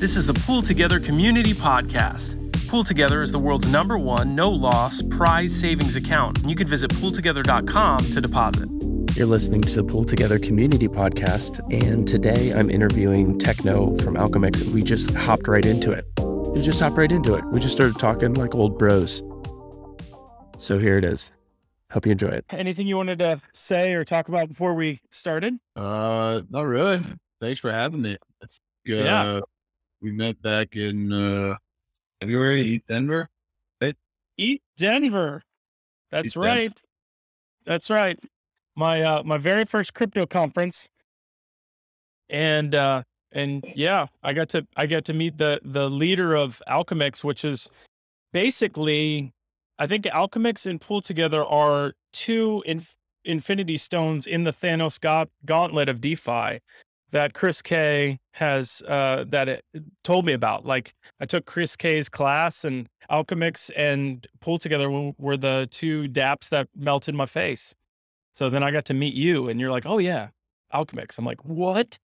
This is the Pool Together Community Podcast. Pool Together is the world's number one no loss prize savings account, and you can visit pooltogether.com to deposit. You're listening to the Pool Together Community Podcast, and today I'm interviewing Techno from Alchemix. We just hopped right into it. We just hopped right into it. We just started talking like old bros. So here it is. Hope you enjoy it. Anything you wanted to say or talk about before we started? Uh, not really. Thanks for having me. I think, uh, Yeah. We met back in uh February, Denver. ETH Denver. That's ETH Denver. right. That's right. My uh my very first crypto conference. And uh and yeah, I got to I got to meet the the leader of Alchemix, which is basically I think Alchemix and Pool Together are two inf- infinity stones in the Thanos ga- gauntlet of DeFi that Chris K has uh that it told me about. Like I took Chris K's class and Alchemix and Pool Together were the two dApps that melted my face. So then I got to meet you and you're like, oh yeah, Alchemix. I'm like, what?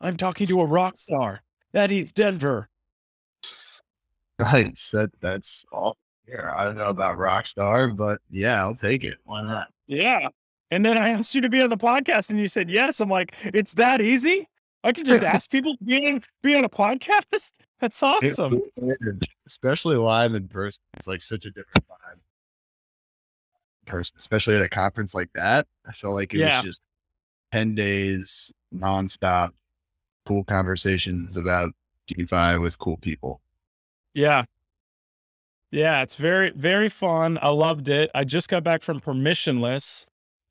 I'm talking to a rock star. That is Denver. Nice. That that's all here. I don't know about rock star, but yeah, I'll take it. Why not? Yeah. And then I asked you to be on the podcast and you said yes. I'm like, it's that easy? I can just ask people to be on, be on a podcast? That's awesome. It- especially live in person. It's like such a different vibe. Person, especially at a conference like that. I felt like it Yeah. was just 10 days nonstop cool conversations about DeFi with cool people. Yeah. Yeah, it's very, very fun. I loved it. I just got back from permissionless,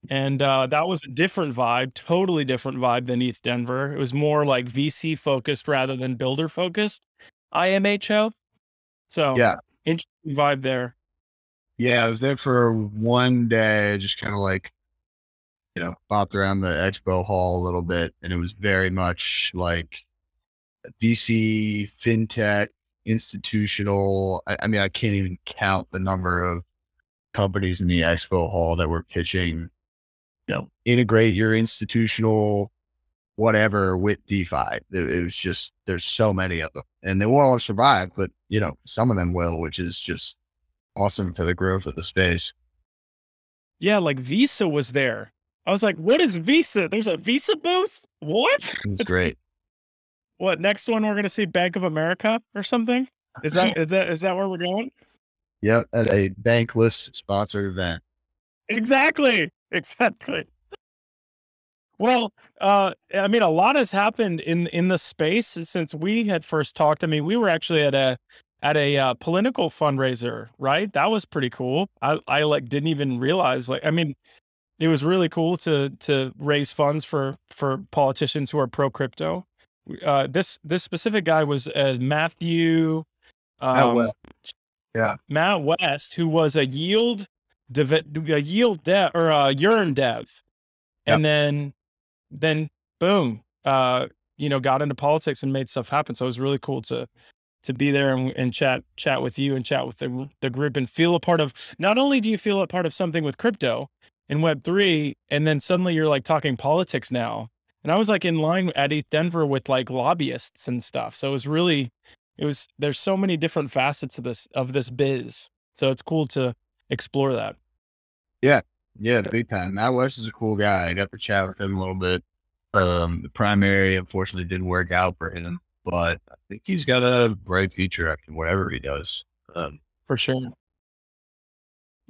and uh, that was a different vibe, totally different vibe than ETH Denver. It was more like VC focused rather than builder focused. IMHO. So Yeah. interesting vibe there. Yeah, I was there for one day, just kind of like, you know, bopped around the expo hall a little bit. And it was very much like VC, fintech, institutional. I, I mean, I can't even count the number of companies in the expo hall that were pitching, you know, integrate your institutional whatever with DeFi. It, it was just, there's so many of them and they won't all survive, but, you know, some of them will, which is just awesome for the growth of the space. Yeah, like Visa was there. I was like, what is Visa? There's a Visa booth? What? It's great. What next one we're gonna see Bank of America or something? Is that is that is that where we're going? Yep, at a bankless sponsored event. Exactly. Exactly. Well, uh, I mean, a lot has happened in in the space since we had first talked. I mean, we were actually at a at a uh, political fundraiser, right? That was pretty cool. I I like didn't even realize. Like, I mean, it was really cool to to raise funds for for politicians who are pro crypto. Uh, this this specific guy was uh, Matthew. Um, well. Yeah. Matt West, who was a yield dev, a yield dev or a yearn dev, and then then boom, uh, you know, got into politics and made stuff happen. So it was really cool to to be there and, and chat chat with you and chat with the the group and feel a part of. Not only do you feel a part of something with crypto and Web three, and then suddenly you're like talking politics now. And I was like in line at ETH Denver with like lobbyists and stuff. So it was really it was there's so many different facets of this of this biz so it's cool to explore that Yeah, yeah, big time. Matt West is a cool guy. I got to chat with him a little bit. Um, the primary unfortunately didn't work out for him, but I think he's got a bright future after whatever he does. Um, for sure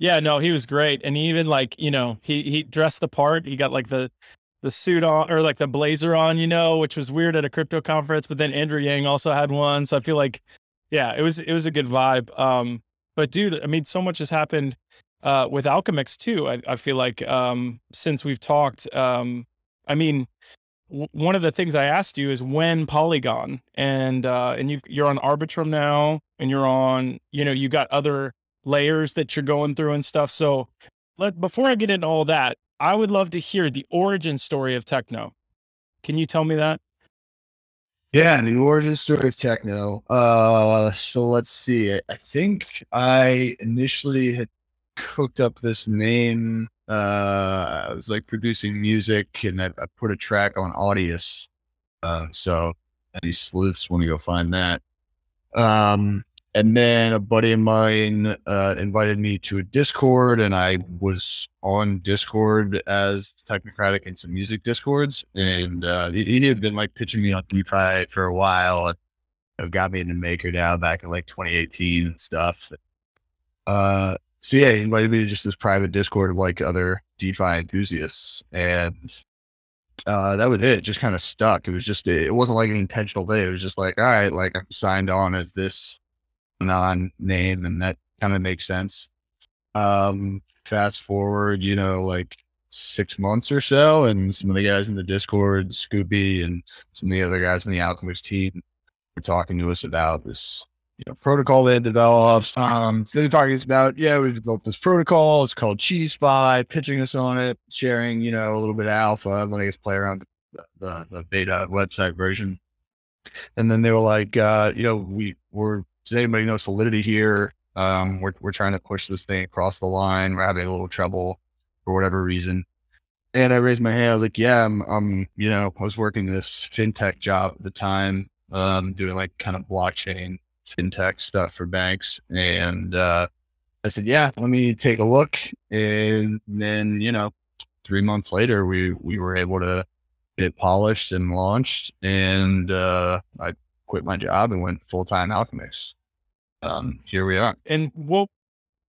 yeah no he was great and even like you know he he dressed the part he got like the the suit on or like the blazer on you know which was weird at a crypto conference but then andrew yang also had one so i feel like yeah it was it was a good vibe um but dude i mean so much has happened uh with alchemix too i, I feel like um since we've talked um i mean w- one of the things I asked you is when Polygon and uh, and you you're on Arbitrum now, and you're on you know you got other layers that you're going through and stuff. So let before I get into all that, I would love to hear the origin story of techno. Can you tell me that? Yeah, the origin story of techno. Uh, so let's see. I, I think I initially had cooked up this name. Uh, I was like producing music, and I, I put a track on Audius. Uh, so any sleuths want to go find that. Um, and then a buddy of mine uh, invited me to a Discord, and I was on Discord as Technocratic in some music Discords, and uh, he, he had been like pitching me on DeFi for a while, and you know, got me into MakerDAO back in like 2018 and stuff. Uh, so yeah, he invited me to just this private Discord of like other DeFi enthusiasts, and uh, that was it. Just kind of stuck. It was just it wasn't like an intentional thing. It was just like all right, like I'm signed on as this non name, and that kind of makes sense. Um, fast forward, you know, like six months or so, and some of the guys in the Discord, Scoopy, and some of the other guys in the Alchemix team were talking to us about this, you know, protocol they had developed. Um, so they're talking about, yeah, we've developed this protocol. It's called Cheese Spy, pitching us on it, sharing, you know, a little bit of alpha, letting us play around the, the, the beta website version. And then they were like, uh, you know, we were does anybody know solidity here? Um, we're, we're trying to push this thing across the line. We're having a little trouble for whatever reason. And I raised my hand. I was like, yeah, I'm, I'm, you know, I was working this fintech job at the time, um, doing like kind of blockchain fintech stuff for banks. And, uh, I said, yeah, let me take a look. And then, you know, three months later, we, we were able to get polished and launched. And, uh, I quit my job and went full time Alchemix. Um, here we are. And what?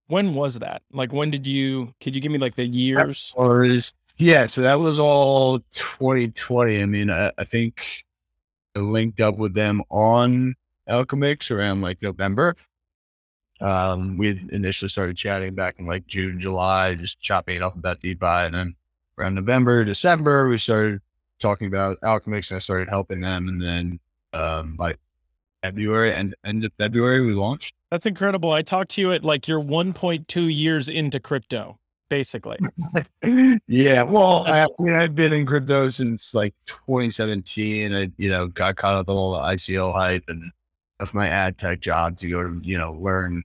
When was that? Like, when did you? Could you give me like the years? Or is yeah? So that was all 2020. I mean, I, I think I linked up with them on Alchemix around like November. Um, we initially started chatting back in like June, July, just chopping it up about DeFi, and then around November, December, we started talking about Alchemix, and I started helping them, and then um, by February and end of February we launched. That's incredible. I talked to you at like you're 1.2 years into crypto, basically. yeah, well, I, I, mean, I've been in crypto since like 2017. I, you know, got caught up in all the ICO hype and my ad tech job to go to, you know, learn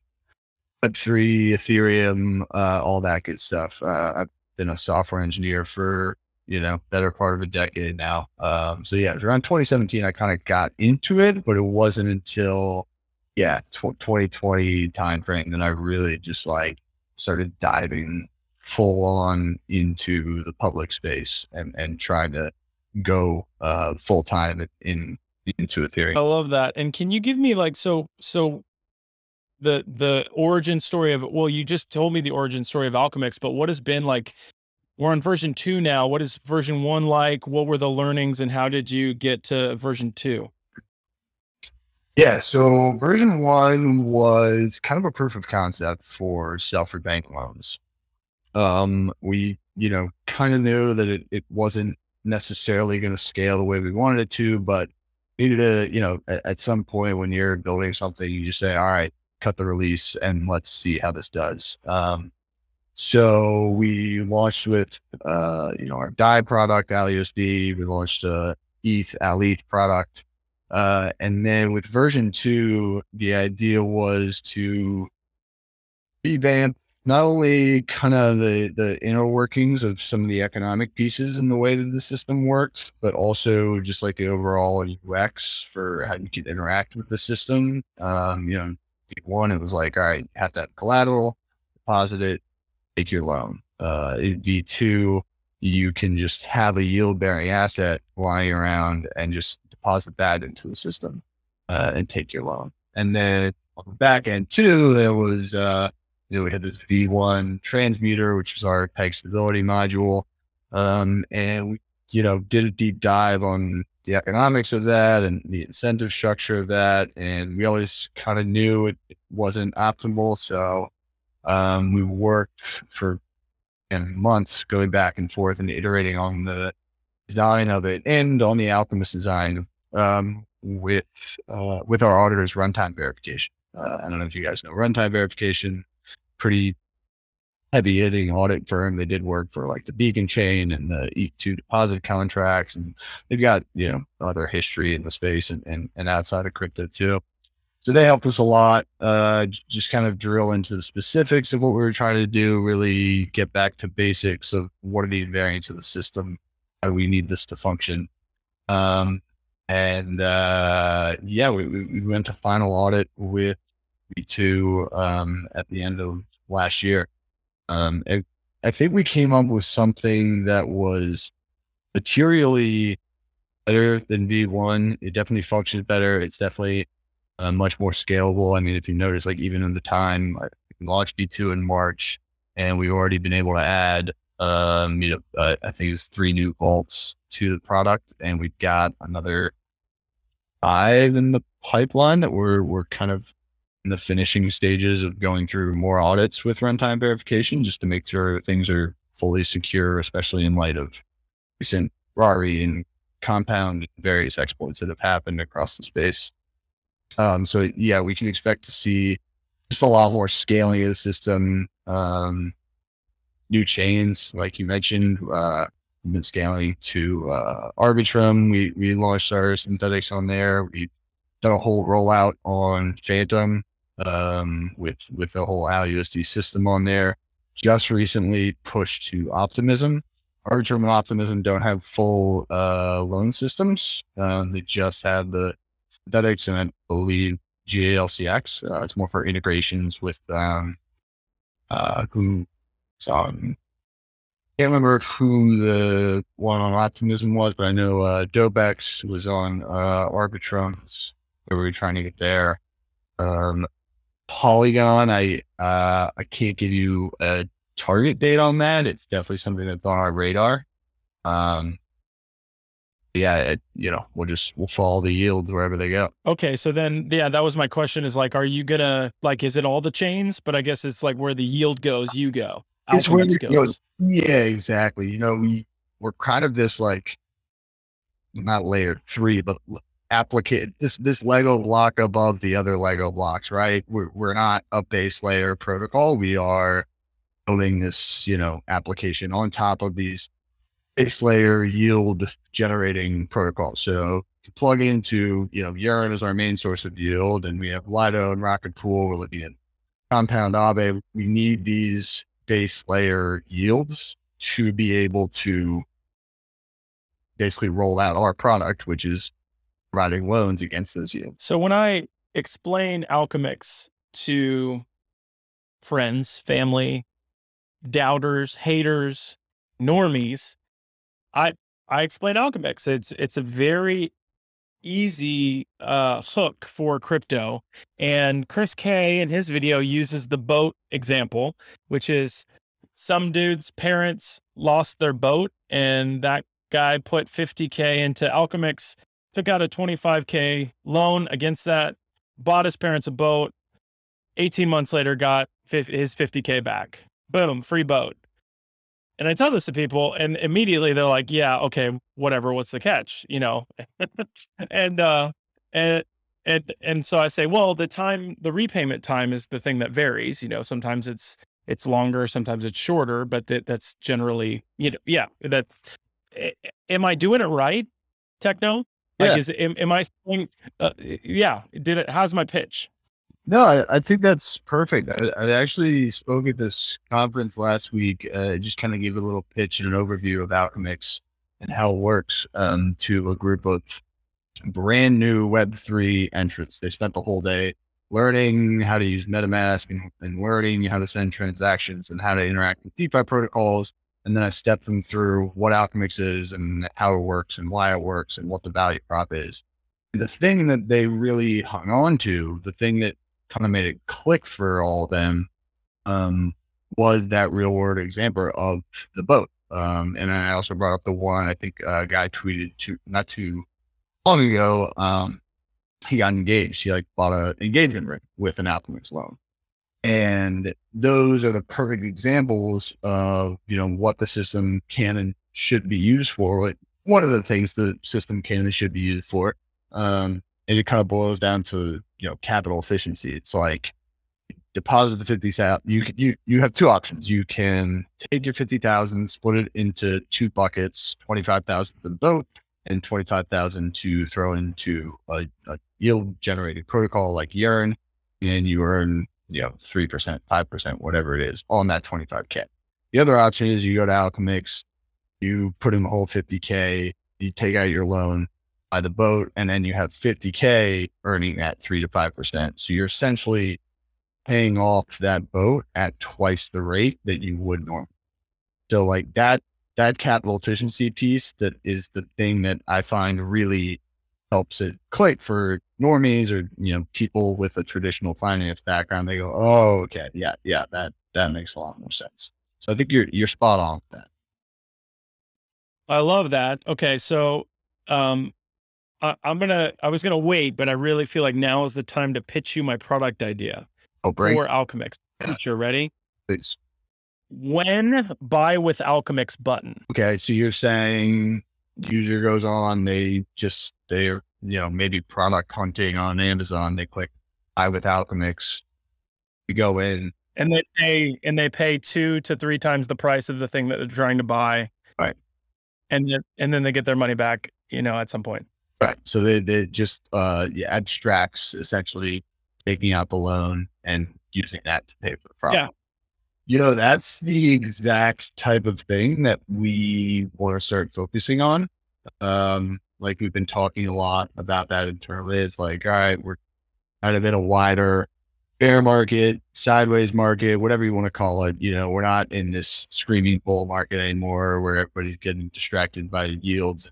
Web3, Ethereum, uh, all that good stuff. Uh, I've been a software engineer for you know, better part of a decade now. Um, so yeah, around 2017, I kind of got into it, but it wasn't until, yeah, tw- 2020 timeframe that I really just like started diving full on into the public space and, and trying to go uh, full time in into a theory. I love that. And can you give me like so so the the origin story of well, you just told me the origin story of Alchemix, but what has been like we're on version two now. What is version one like? What were the learnings and how did you get to version two? Yeah, so version one was kind of a proof of concept for self bank loans. Um, we, you know, kind of knew that it, it wasn't necessarily going to scale the way we wanted it to, but needed to, you know, at, at some point when you're building something, you just say, all right, cut the release and let's see how this does. Um, so we launched with, uh, you know, our DAI product, AlUSD. We launched a ETH, ALETH product. Uh, and then with version two, the idea was to revamp not only kind of the, the inner workings of some of the economic pieces and the way that the system worked, but also just like the overall UX for how you can interact with the system. Um, you know, one, it was like, all right, have that collateral, deposit it, take your loan. Uh, V2, you can just have a yield bearing asset lying around and just deposit that into the system uh, and take your loan. And then on the back end too, there was, uh, you know, we had this V1 transmuter, which is our peg stability module. Um, and we, you know, did a deep dive on the economics of that and the incentive structure of that. And we always kind of knew it, wasn't optimal. So um, we worked for months going back and forth and iterating on the design of it and on the Alchemist design um, with uh, with our auditors runtime verification. Uh, I don't know if you guys know runtime verification, pretty heavy hitting audit firm. They did work for like the Beacon chain and the ETH2 deposit contracts, and they've got you know other history in the space and, and, and outside of crypto too. So they helped us a lot. Uh, just kind of drill into the specifics of what we were trying to do. Really get back to basics of what are the invariants of the system. How do we need this to function? Um, And uh, yeah, we, we went to final audit with V2 um, at the end of last year. Um, and I think we came up with something that was materially better than V1. It definitely functions better. It's definitely uh, much more scalable. I mean, if you notice, like even in the time I launched V2 in March, and we've already been able to add, um, you know, uh, I think it was three new vaults to the product, and we've got another five in the pipeline that we're we're kind of in the finishing stages of going through more audits with runtime verification just to make sure things are fully secure, especially in light of recent Rari and compound various exploits that have happened across the space. Um, so yeah, we can expect to see just a lot more scaling of the system, um, new chains, like you mentioned, uh, we've been scaling to uh, Arbitrum. We we launched our synthetics on there. We done a whole rollout on Fantom um, with with the whole AlUSD system on there. Just recently pushed to Optimism. Arbitrum and Optimism don't have full uh, loan systems. Uh, they just have the synthetics and I believe GALCX. Uh, it's more for integrations with um, uh, who um, can't remember who the one on Optimism was, but I know uh, Dopex was on uh, Arbitrum. Where we were trying to get there. Um, Polygon, I uh, I can't give you a target date on that. It's definitely something that's on our radar. Um, yeah, it, you know, we'll just we'll follow the yields wherever they go. Okay, so then yeah, that was my question. Is like, are you gonna like, is it all the chains? But I guess it's like where the yield goes, you go. It's where it goes. Yeah, exactly. You know, we we're kind of this like not layer three, but applicate this this Lego block above the other Lego blocks, right? We're we're not a base layer protocol. We are building this, you know, application on top of these base layer yield generating protocols. So plug into, you know, Yearn is our main source of yield, and we have Lido and Rocket Pool. We're looking at Compound Aave. We need these base layer yields to be able to basically roll out our product, which is providing loans against those yields. So when I explain Alchemix to friends, family, doubters, haters, normies, I I explain Alchemix. It's it's a very easy uh, hook for crypto. And Chris K in his video uses the boat example, which is some dude's parents lost their boat and that guy put 50k into Alchemix, took out a 25k loan against that, bought his parents a boat. 18 months later got his 50k back. Boom, free boat. And I tell this to people, and immediately they're like, "Yeah, okay, whatever. What's the catch?" You know, and uh, and and and so I say, well, the time, the repayment time is the thing that varies. You know, sometimes it's it's longer, sometimes it's shorter, but that that's generally, you know, yeah. That's am I doing it right, Techno? Like, Yeah. is am, am I saying, uh, yeah? Did it? How's my pitch? No, I, I think that's perfect. I, I actually spoke at this conference last week. Uh, just kind of gave a little pitch and an overview of Alchemix and how it works um, to a group of brand new Web3 entrants. They spent the whole day learning how to use MetaMask and, and learning how to send transactions and how to interact with DeFi protocols. And then I stepped them through what Alchemix is and how it works and why it works and what the value prop is. The thing that they really hung on to, the thing that kind of made it click for all of them um, was that real world example of the boat. Um, and I also brought up the one I think a guy tweeted to not too long ago. Um, he got engaged. He like bought an engagement ring with an Alchemix loan. And those are the perfect examples of, you know, what the system can and should be used for. One of the things the system can and should be used for. Um, and it kind of boils down to, you know, capital efficiency. It's like deposit the 50 sat you you you have two options. You can take your 50,000, split it into two buckets, 25,000 for the boat and 25,000 to throw into a, a yield generated protocol like Yearn, and you earn, you know, 3%, 5%, whatever it is on that 25K. The other option is you go to Alchemix, you put in the whole 50K, you take out your loan, buy the boat, and then you have 50K earning at three to 5%. So you're essentially paying off that boat at twice the rate that you would normally. So like that, that capital efficiency piece that is the thing that I find really helps it click for normies or, you know, people with a traditional finance background. They go, Oh, okay. Yeah. Yeah. That, that makes a lot more sense. So I think you're, you're spot on with that. I love that. Okay. So, um, I, I'm gonna. I was gonna wait, but I really feel like now is the time to pitch you my product idea Oh, bring for Alchemix. Yeah. You're ready? please. When buy with Alchemix button. Okay, so you're saying user goes on, they just they're you know maybe product hunting on Amazon. They click buy with Alchemix. You go in, and they pay and they pay two to three times the price of the thing that they're trying to buy. Right. And then and then they get their money back, you know, at some point. right? So they they just uh yeah, abstracts essentially taking out the loan and using that to pay for the product. Yeah. You know, that's the exact type of thing that we want to start focusing on. Um, like we've been talking a lot about that internally. It's like, all right, we're kind of in a wider bear market, sideways market, whatever you want to call it. You know, we're not in this screaming bull market anymore where everybody's getting distracted by yields,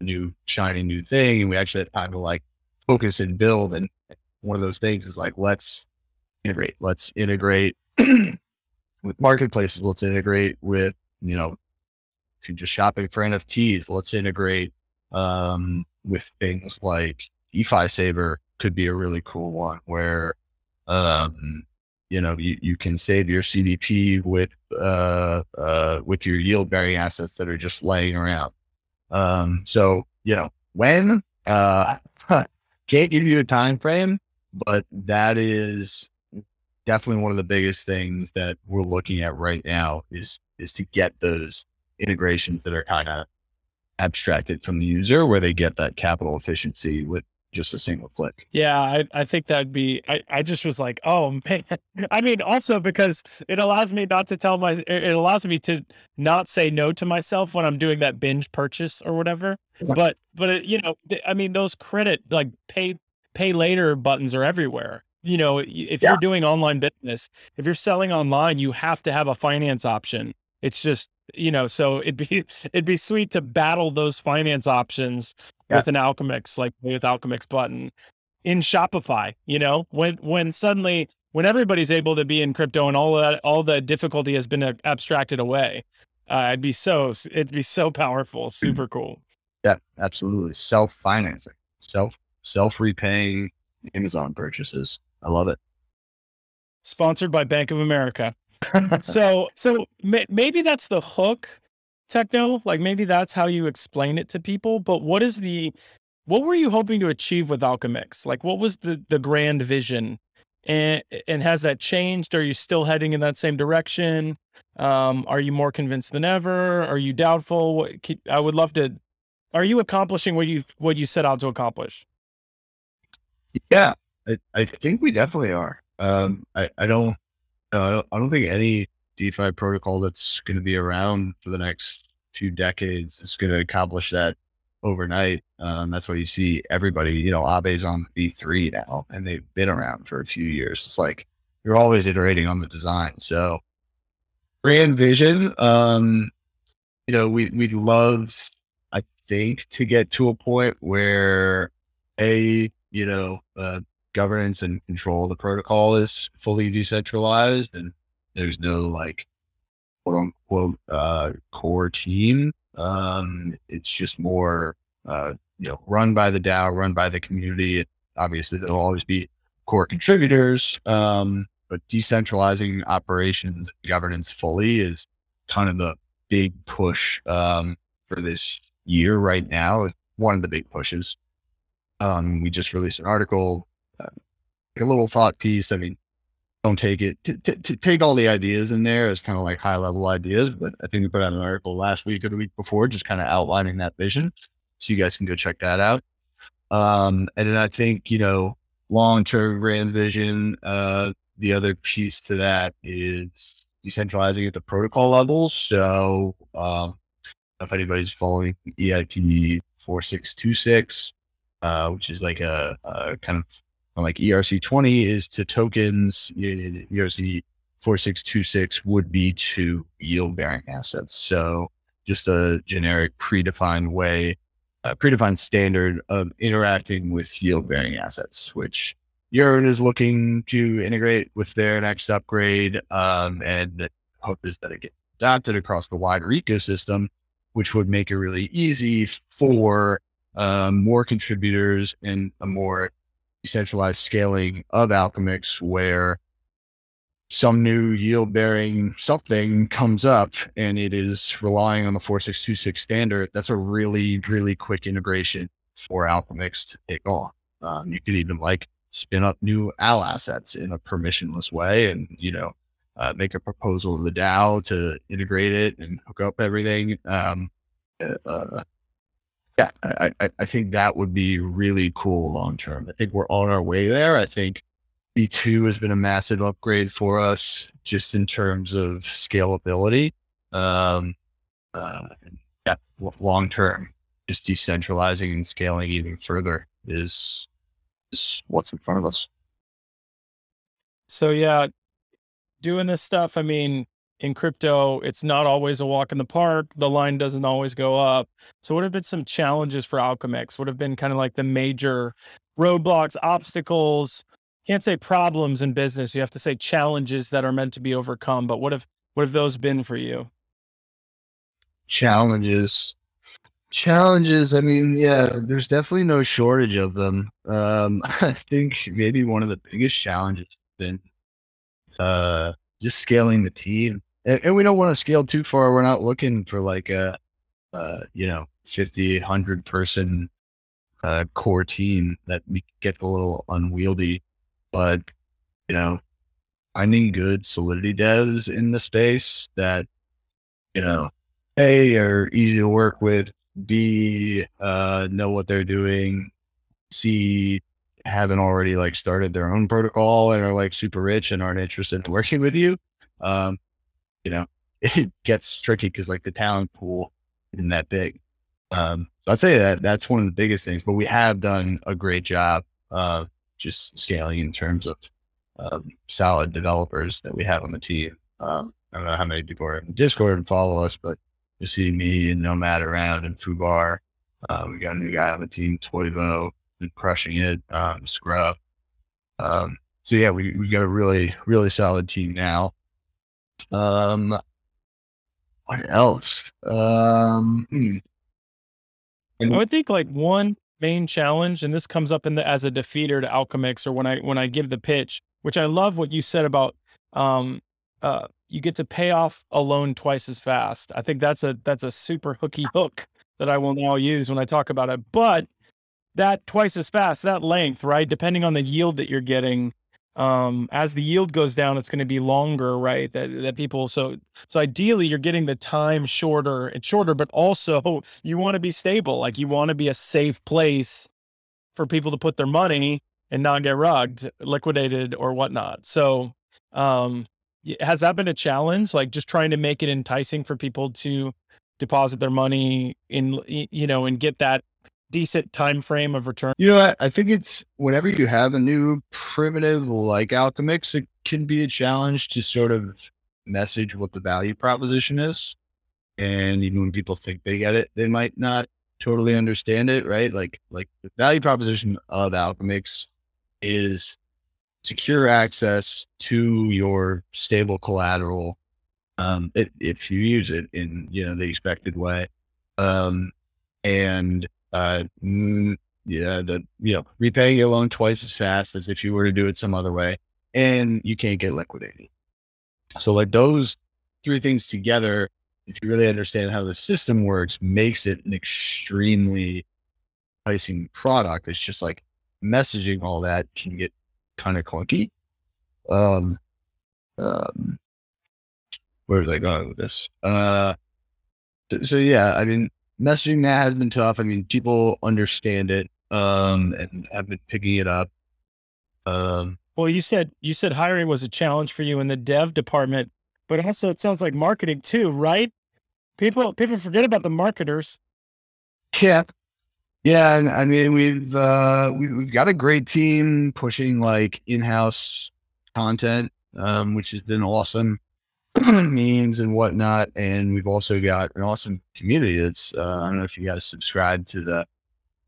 a new shiny new thing. And we actually have time to like focus and build. And one of those things is like, let's integrate, let's integrate with marketplaces. Let's integrate with, you know, if you're just shopping for NFTs, let's integrate um, with things like DeFi Saver could be a really cool one where, um, you know, you, you can save your CDP with, uh, uh, with your yield bearing assets that are just laying around. Um, so, you know, when, uh, can't give you a time frame, but that is definitely one of the biggest things that we're looking at right now is, is to get those integrations that are kind of abstracted from the user where they get that capital efficiency with just a single click. Yeah, I, I think that'd be I, I just was like, oh man. I mean, also because it allows me not to tell my it allows me to not say no to myself when I'm doing that binge purchase or whatever. But but it, you know, I mean those credit like pay pay later buttons are everywhere. You know, if Yeah. you're doing online business, if you're selling online, you have to have a finance option. It's just, you know, so it'd be it'd be sweet to battle those finance options Yeah. with an Alchemix, like with Alchemix button in Shopify, you know, when when suddenly when everybody's able to be in crypto and all that all the difficulty has been uh, abstracted away, uh, it'd be so it'd be so powerful, super cool. Yeah, absolutely. Self financing, self self repaying Amazon purchases. I love it. Sponsored by Bank of America. so so may, maybe that's the hook techno like maybe that's how you explain it to people but what is the what were you hoping to achieve with alchemix? Like what was the the grand vision? And and has that changed? Are you still heading in that same direction? Um are you more convinced than ever? Are you doubtful? What ke- i would love to are you accomplishing what you what you set out to accomplish? Yeah, I, I think we definitely are. Um, I, I don't, uh, I don't, think any DeFi protocol that's going to be around for the next few decades is going to accomplish that overnight. Um, that's why you see everybody, you know, Aave's on V3 now, and they've been around for a few years. It's like you're always iterating on the design. So, grand vision, um, you know, we we'd love, I think, to get to a point where a you know, uh, governance and control of the protocol is fully decentralized and there's no like quote unquote uh, core team. Um, it's just more, uh, you know, run by the DAO, run by the community. Obviously, there'll always be core contributors, um, but decentralizing operations governance fully is kind of the big push um, for this year right now. One of the big pushes. Um, we just released an article, a little thought piece. I mean, don't take it, t- t- take all the ideas in there as kind of like high level ideas. But I think we put out an article last week or the week before, just kind of outlining that vision. So you guys can go check that out. Um, and then I think, you know, long term grand vision, uh, the other piece to that is decentralizing at the protocol level. So, um, if anybody's following EIP 4626, uh, which is like a, a kind of like ERC20 is to tokens. ERC 4626 would be to yield bearing assets. So just a generic predefined way, a predefined standard of interacting with yield bearing assets, which Yearn is looking to integrate with their next upgrade. Um, and hope is that it gets adopted across the wider ecosystem, which would make it really easy for um, more contributors and a more decentralized scaling of Alchemix where some new yield bearing something comes up and it is relying on the 4626 standard, that's a really, really quick integration for Alchemix to take off. Um, you could even like spin up new AL assets in a permissionless way and, you know, uh, make a proposal to the DAO to integrate it and hook up everything. Um, uh, uh yeah, I, I, I think that would be really cool long term. I think we're on our way there. I think V2 has been a massive upgrade for us just in terms of scalability. Um, uh, yeah, long term, just decentralizing and scaling even further is is what's in front of us. So yeah, doing this stuff. I mean, in crypto, it's not always a walk in the park. The line doesn't always go up. So, what have been some challenges for Alchemix? What have been kind of like the major roadblocks, obstacles? Can't say problems in business. You have to say challenges that are meant to be overcome. But what have what have those been for you? Challenges. Challenges. I mean, yeah, there's definitely no shortage of them. Um, I think maybe one of the biggest challenges has been uh, just scaling the team and, and we don't want to scale too far. We're not looking for like a, uh, you know, 50, 100 person uh, core team that gets a little unwieldy. But, you know, I need good solidity devs in the space that, you know, A, are easy to work with, B, uh, know what they're doing, C, haven't already like started their own protocol and are like super rich and aren't interested in working with you. Um, you know, it gets tricky because like the talent pool isn't that big. Um, so I'd say that that's one of the biggest things, but we have done a great job of just scaling in terms of um, solid developers that we have on the team. Um, I don't know how many people are in Discord and follow us, but you see me and Nomad around and Fubar. Uh, we got a new guy on the team, Toivo, been crushing it. Um, Scrub. Um, so yeah, we, we got a really, really solid team now. Um, what else? Um, hmm. I would think like one main challenge, and this comes up in the as a defeater to Alchemix, or when I when I give the pitch, which I love what you said about um, uh, you get to pay off a loan twice as fast. I think that's a that's a super hooky hook that I will now use when I talk about it. But that twice as fast, that length, right? Depending on the yield that you're getting, um, as the yield goes down, it's going to be longer, right? That that people so so ideally you're getting the time shorter and shorter, but also you want to be stable. Like you want to be a safe place for people to put their money and not get rugged, liquidated, or whatnot. So um, has that been a challenge? Like just trying to make it enticing for people to deposit their money in you know and get that decent time frame of return? You know, I, I think it's whenever you have a new primitive like Alchemix, it can be a challenge to sort of message what the value proposition is. And even when people think they get it, they might not totally understand it, right? Like, like the value proposition of Alchemix is secure access to your stable collateral um, if you use it in you know the expected way um, and uh, yeah, the you know repaying your loan twice as fast as if you were to do it some other way, and you can't get liquidated. So like those three things together, if you really understand how the system works, makes it an extremely enticing product. It's just like messaging all that can get kind of clunky. Um, um, where was I going with this? Uh, so, so yeah, I mean, messaging that has been tough. I mean, people understand it um, and have been picking it up. Um, well, you said you said hiring was a challenge for you in the dev department, but also it sounds like marketing too, right? People people forget about the marketers. Yeah, Yeah, I mean we've uh we, we've got a great team pushing like in-house content, um, which has been awesome. memes and whatnot. And we've also got an awesome community that's uh, I don't know if you guys subscribe to the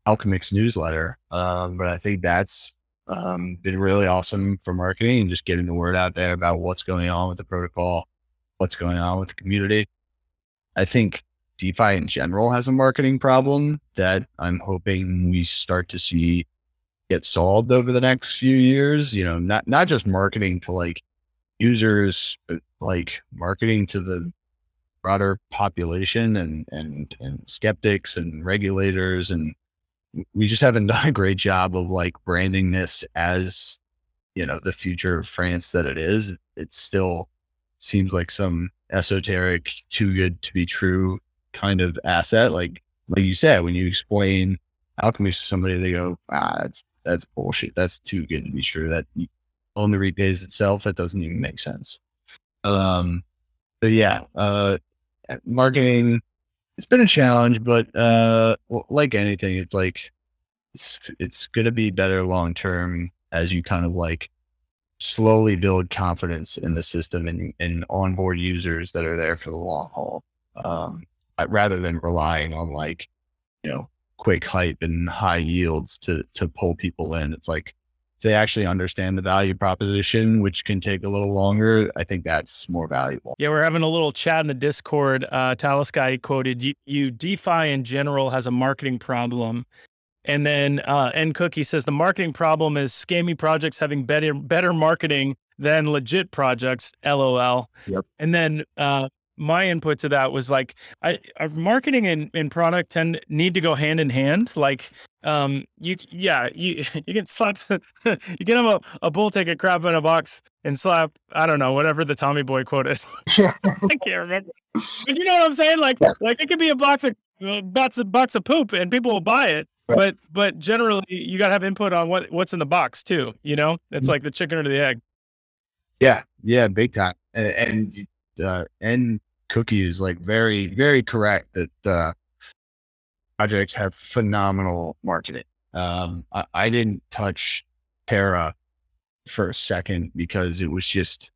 Alchemix newsletter, um, but I think that's um, been really awesome for marketing and just getting the word out there about what's going on with the protocol, what's going on with the community. I think DeFi in general has a marketing problem that I'm hoping we start to see get solved over the next few years. You know, not not just marketing to like users, but like marketing to the broader population and and and skeptics and regulators and we just haven't done a great job of like branding this as you know the future of France that it is. It still seems like some esoteric, too good to be true kind of asset. Like like you said, when you explain Alchemix to somebody, they go, ah, that's that's bullshit. That's too good to be true. That only repays itself. That doesn't even make sense. Um, so yeah, uh, marketing it's been a challenge, but uh, well, like anything, it's like it's it's gonna be better long term as you kind of like slowly build confidence in the system and, and onboard users that are there for the long haul, um, rather than relying on like you know quick hype and high yields to to pull people in. It's like they actually understand the value proposition, which can take a little longer, I think that's more valuable. Yeah, we're having a little chat in the Discord. Uh, Talus guy quoted you, you DeFi in general has a marketing problem. And then uh, N Cookie says the marketing problem is scammy projects having better better marketing than legit projects. LOL. Yep. And then uh, my input to that was like I, uh, marketing and, and product tend need to go hand in hand. Like um you yeah, you you can slap you can have a, a bull take a crap in a box and slap, I don't know, whatever the Tommy Boy quote is. I can't remember. But you know what I'm saying? Like like it could be a box of uh, box of box of poop and people will buy it. Right. But but generally you gotta have input on what what's in the box too, you know? It's mm-hmm. like the chicken or the egg. Yeah, yeah, big time. And, and uh, and Cookie is like very, very correct that uh, projects have phenomenal marketing. Um, I, I didn't touch Terra for a second because it was just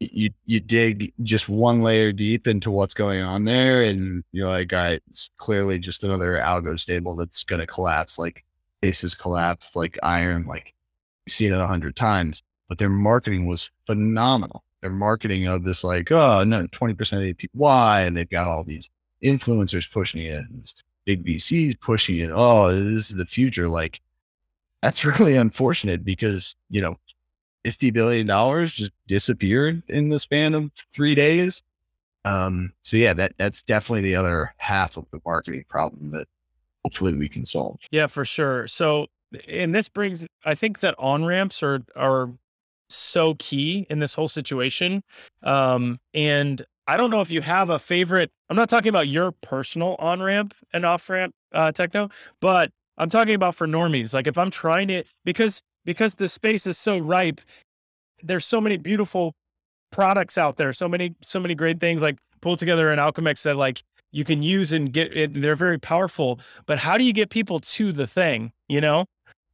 you you dig just one layer deep into what's going on there, and you're like, all right, it's clearly just another algo stable that's going to collapse, like Aces collapse, like Iron, like seen it a hundred times. But their marketing was phenomenal their marketing of this like, oh no, 20% APY, and they've got all these influencers pushing it, big VCs pushing it. Oh, this is the future. Like, that's really unfortunate because, you know, $50 billion just disappeared in the span of three days. Um, so yeah, that that's definitely the other half of the marketing problem that hopefully we can solve. Yeah, for sure. So and this brings I think that on ramps are are so key in this whole situation. Um, and I don't know if you have a favorite. I'm not talking about your personal on ramp and off ramp uh, techno, but I'm talking about for normies. Like if I'm trying to, because because the space is so ripe, there's so many beautiful products out there, so many so many great things like Pool Together an Alchemix that like you can use and get it. They're very powerful, but how do you get people to the thing? You know,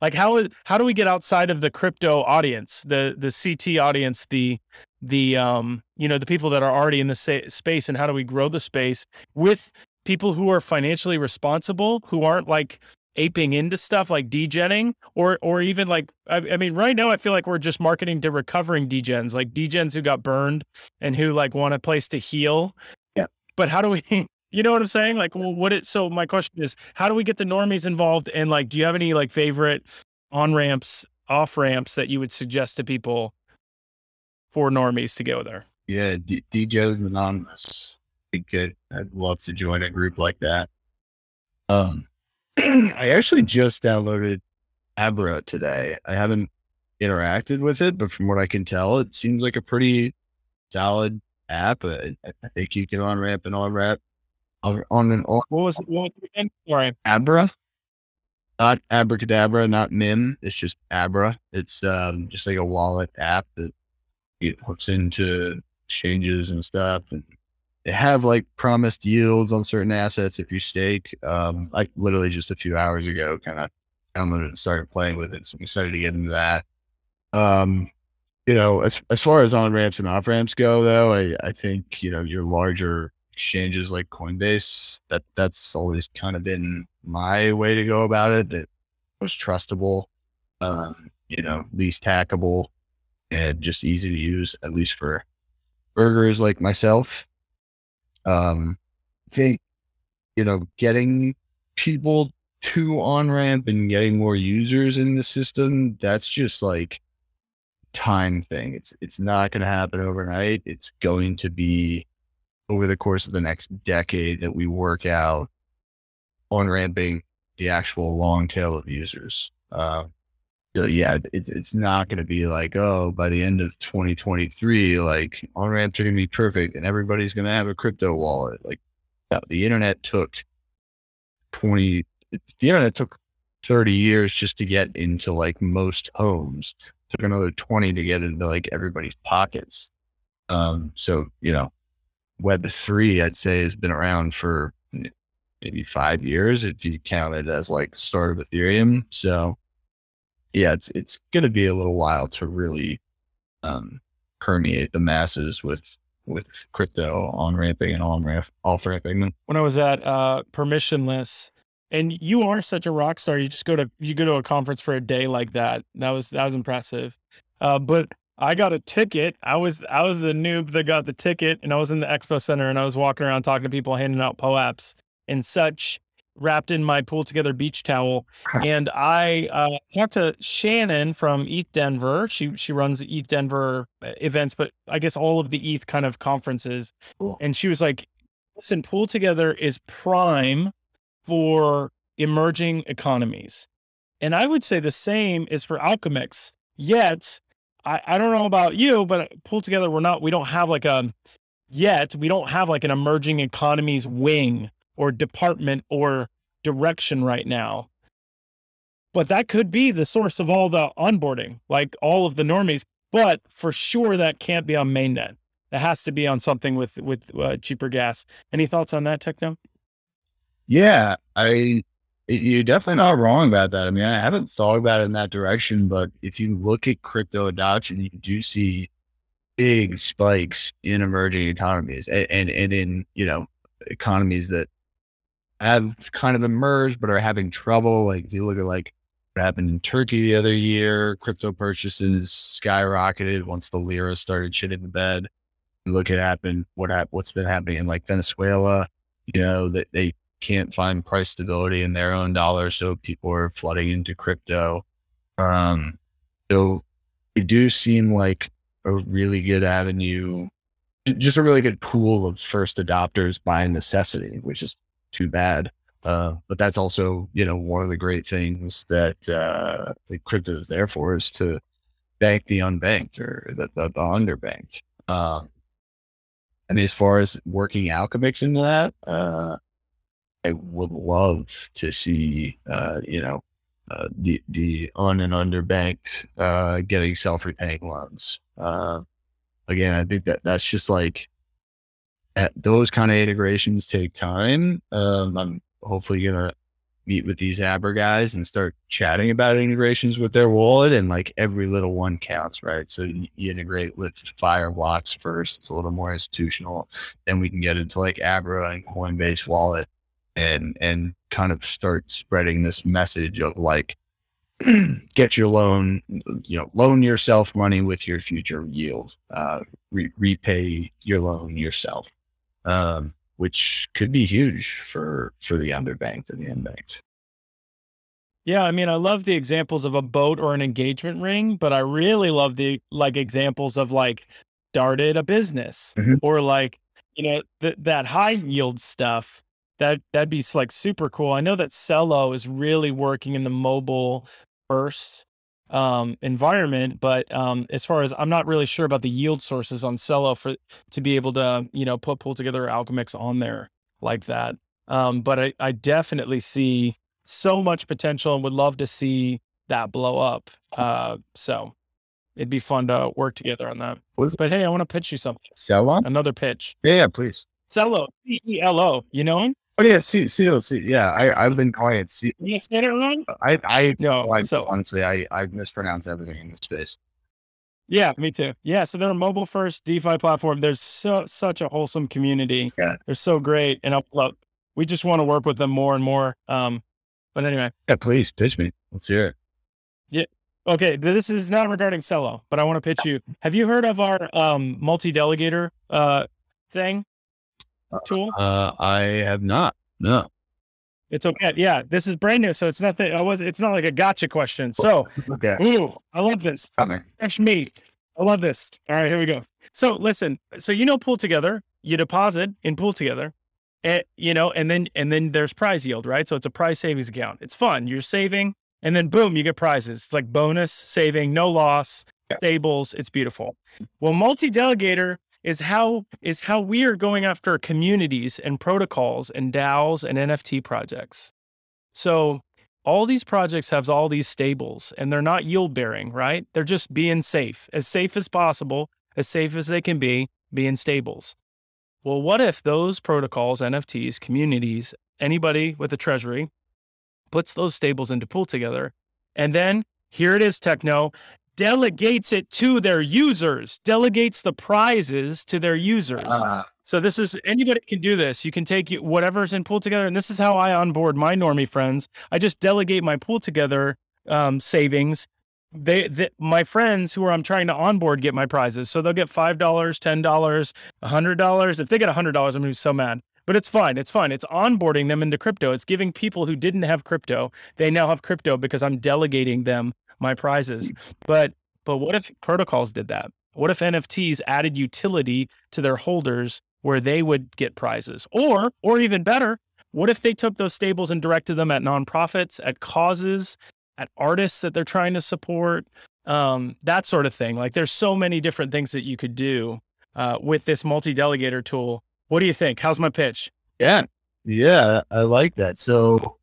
like how how do we get outside of the crypto audience, the the CT audience, the the um you know the people that are already in the sa- space, and how do we grow the space with people who are financially responsible, who aren't like aping into stuff like degenning or or even like I, I, mean right now I feel like we're just marketing to recovering degens like degens who got burned and who like want a place to heal. Yeah. But how do we you know what I'm saying? Like, well, what it, so my question is, how do we get the normies involved? And like, do you have any like favorite on ramps, off ramps that you would suggest to people for normies to go there? Yeah. D- DJ's anonymous. I think I'd love to join a group like that. Um, I actually just downloaded Abra today. I haven't interacted with it, but from what I can tell, it seems like a pretty solid app. I, I think you can on ramp and on ramp on an What was it? What was it again? Sorry. Abra, not abracadabra, not Mim. It's just Abra. It's um, just like a wallet app that it hooks into exchanges and stuff, and they have like promised yields on certain assets if you stake. Um, like literally just a few hours ago, kind of downloaded and started playing with it. So I'm excited to get into that. Um, you know, as as far as on ramps and off ramps go, though, I I think you know your larger exchanges like Coinbase that that's always kind of been my way to go about it. That most trustable, um, you know, least hackable, and just easy to use, at least for burgers like myself. Um, I think you know, getting people to on ramp and getting more users in the system, that's just like time thing. It's it's not going to happen overnight. It's going to be over the course of the next decade that we work out on ramping the actual long tail of users. Uh, so yeah, it, it's not going to be like, oh, by the end of 2023, like on ramps are going to be perfect and everybody's going to have a crypto wallet. Like the internet took 20, the internet took 30 years just to get into like most homes. It took another 20 to get into like everybody's pockets. Um, so, you know, Web three, I'd say, has been around for maybe five years if you count it as like start of Ethereum. So yeah, it's it's gonna be a little while to really um, permeate the masses with with crypto on ramping and on ramp off ramping. When I was at uh, permissionless, and you are such a rock star, you just go to you go to a conference for a day like that. That was that was impressive. Uh, but I got a ticket. I was I was the noob that got the ticket, and I was in the expo center, and I was walking around talking to people, handing out POAPs and such, wrapped in my pool together beach towel. and I uh, talked to Shannon from ETH Denver. She she runs the ETH Denver uh, events, but I guess all of the ETH kind of conferences. Cool. And she was like, "Listen, pool together is prime for emerging economies." And I would say the same is for Alchemix. Yet I, I don't know about you, but pool together, we're not, we don't have like a, yet, we don't have like an emerging economies wing or department or direction right now. But that could be the source of all the onboarding, like all of the normies. But for sure, that can't be on mainnet. That has to be on something with with uh, cheaper gas. Any thoughts on that, Techno? Yeah, I you're definitely not wrong about that. I mean, I haven't thought about it in that direction, but if you look at crypto adoption, you do see big spikes in emerging economies and, and, and in, you know, economies that have kind of emerged but are having trouble. Like if you look at like what happened in Turkey the other year, crypto purchases skyrocketed once the lira started shitting the bed. You look at happen what happened what's been happening in like Venezuela, you know, that they can't find price stability in their own dollar, so people are flooding into crypto. Um, so it do seem like a really good avenue, just a really good pool of first adopters by necessity, which is too bad. Uh, but that's also, you know, one of the great things that uh, crypto is there for is to bank the unbanked or the, the, the underbanked. Uh, and as far as working Alchemix into that, uh, I would love to see, uh, you know, uh, the the on and underbanked uh, getting self repaying loans. Uh, again, I think that that's just like at those kind of integrations take time. Um, I'm hopefully gonna meet with these Abra guys and start chatting about integrations with their wallet, and like every little one counts, right? So you, you integrate with Fireblocks first; it's a little more institutional. Then we can get into like Abra and Coinbase Wallet and and kind of start spreading this message of like get your loan you know loan yourself money with your future yield uh re- repay your loan yourself um which could be huge for for the underbanked and the unbanked yeah, I mean, I love the examples of a boat or an engagement ring, but I really love the like examples of like started a business mm-hmm. or like you know th- that high yield stuff that that'd be like super cool. I know that Celo is really working in the mobile first um, environment, but um, as far as I'm not really sure about the yield sources on Celo for to be able to you know put pull together Alchemix on there like that. Um, but I, I definitely see so much potential and would love to see that blow up. Uh, so it'd be fun to work together on that. But hey, I want to pitch you something. Sell on another pitch. Yeah, yeah, please. Celo, C E L O. You know him? Oh yeah, C C O C. Yeah, I I've been calling it C. You said it wrong? I I No. I So honestly I I mispronounce everything in this space. yeah, me too. Yeah, so they're a mobile first DeFi platform. There's so such a wholesome community. Yeah. They're so great, and I love. We just want to work with them more and more. Um, but anyway, Yeah, please pitch me. Let's hear it. Yeah. Okay, this is not regarding Celo, but I want to pitch you. Have you heard of our um multi-delegator uh thing tool? Uh, I have not. No. It's okay. Yeah, this is brand new, so it's nothing. I was. It's not like a gotcha question. So, Okay. ooh, I love this. Coming. fresh meat. I love this. All right, here we go. So listen, so you know pool together, you deposit in pool together, and you know, and then and then there's prize yield, right? So it's a prize savings account. It's fun. You're saving, and then boom, you get prizes. It's like bonus saving, no loss, Yeah. stables. It's beautiful. Well, multi-delegator is how is how we are going after communities and protocols and DAOs and NFT projects. So all these projects have all these stables and they're not yield bearing, right? They're just being safe, as safe as possible, as safe as they can be, being stables. Well, what if those protocols, NFTs, communities, anybody with a treasury puts those stables into pool together and then here it is, Techno, delegates it to their users, delegates the prizes to their users. Uh, So this is anybody can do this. You can take whatever's in pool together, and this is how I onboard my normie friends. I just delegate my pool together um, savings. They, they, my friends who are I'm trying to onboard get my prizes, so they'll get five dollars, ten dollars, a hundred dollars. If they get a hundred dollars, I'm gonna be so mad. But it's fine. It's fine. It's onboarding them into crypto. It's giving people who didn't have crypto, they now have crypto because I'm delegating them my prizes. But but what if protocols did that? What if NFTs added utility to their holders where they would get prizes? Or or even better, what if they took those stables and directed them at nonprofits, at causes, at artists that they're trying to support, um, that sort of thing? Like there's so many different things that you could do uh, with this multi-delegator tool. What do you think? How's my pitch? yeah. Yeah, I like that. So,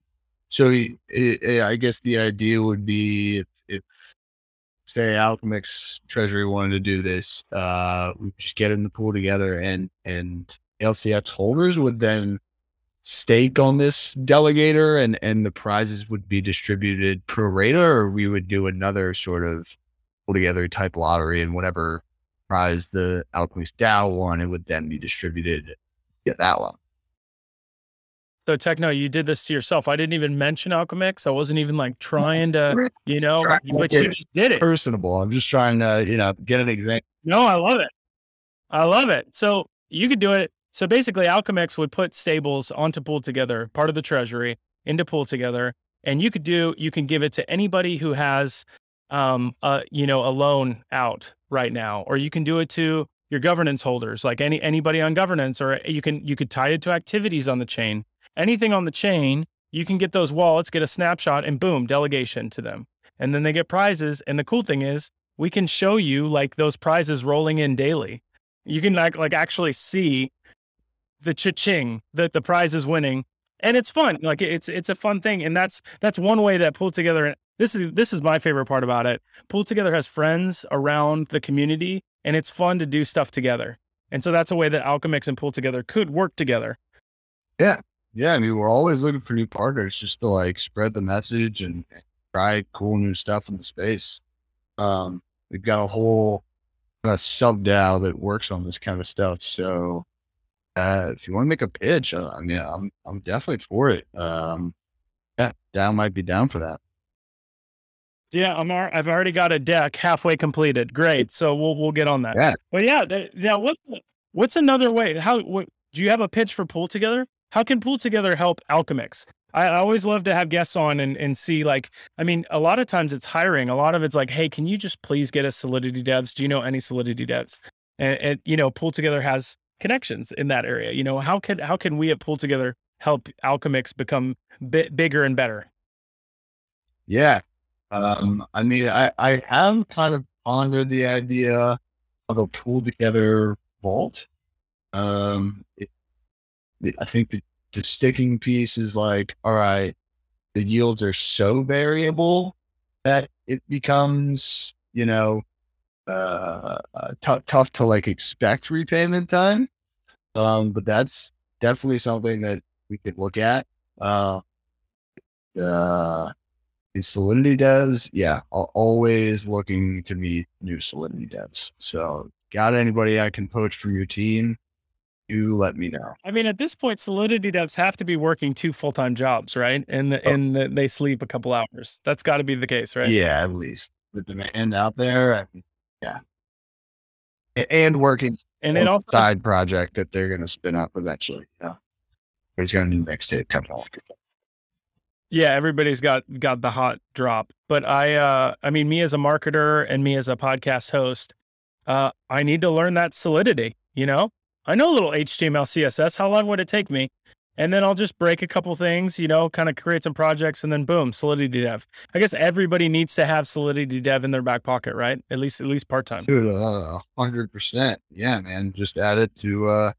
so i i I guess the idea would be if, say Alchemix Treasury wanted to do this, uh, we just get in the pool together and and ALCX holders would then stake on this delegator and and the prizes would be distributed pro rata or we would do another sort of pool together type lottery and whatever prize the Alchemix DAO won, it would then be distributed. Get that one. So Techno, you did this to yourself. I didn't even mention Alchemix. I wasn't even like trying to, you know, but you just did it. personable. I'm just trying to, you know, get an example. No, I love it. I love it. So you could do it. So basically, Alchemix would put stables onto pool together, part of the treasury into pool together, and you could do. You can give it to anybody who has, um, uh, you know, a loan out right now, or you can do it to your governance holders, like any anybody on governance, or you can you could tie it to activities on the chain. Anything on the chain, you can get those wallets, get a snapshot, and boom, delegation to them, and then they get prizes. And the cool thing is, we can show you like those prizes rolling in daily. You can like like actually see the cha-ching that the prize is winning, and it's fun. Like it's it's a fun thing, and that's that's one way that pool together. This is this is my favorite part about it. Pull together has friends around the community, and it's fun to do stuff together. And so that's a way that Alchemix and Pool Together could work together. Yeah, I mean, we're always looking for new partners just to like spread the message and, and try cool new stuff in the space. Um, we've got a whole kind of sub DAO that works on this kind of stuff. So, uh, if you want to make a pitch, uh, I mean, I'm I'm definitely for it. Um, yeah, DAO might be down for that. Yeah, I'm. al- I've already got a deck halfway completed. Great. So we'll we'll get on that. Yeah. But yeah, th- yeah. What what's another way? How what, do you have a pitch for Pool Together? How can Pool Together help Alchemix? I, always love to have guests on and, and see like I mean a lot of times it's hiring. A lot of it's like, hey, can you just please get us Solidity devs? Do you know any Solidity devs? And, and you know, Pool Together has connections in that area. You know, how can how can we at Pool Together help Alchemix become bi- bigger and better? Yeah. Um, I mean, I, I have kind of pondered the idea of a pulled together vault. Um, it, I think the, the sticking piece is like, all right, the yields are so variable that it becomes, you know, uh, uh, tough, tough to like expect repayment time. Um, but that's definitely something that we could look at. Uh, uh, in Solidity devs, yeah, always looking to meet new Solidity devs. So, got anybody I can poach from your team? You let me know. I mean, at this point, Solidity devs have to be working two full time jobs, right? And the, Oh. and the, they sleep a couple hours. That's got to be the case, right? Yeah, at least the demand out there. I yeah, and working And it also side project that they're going to spin up eventually. Yeah, there's going to be mixtape coming off. Yeah, everybody's got got the hot drop. But I uh I mean me as a marketer and me as a podcast host, uh I need to learn that solidity, you know? I know a little HTML CSS. How long would it take me? And then I'll just break a couple things, you know, kind of create some projects and then boom, Solidity Dev. I guess everybody needs to have Solidity Dev in their back pocket, right? At least at least part-time. Dude, uh, hundred percent. Yeah, man. Just add it to uh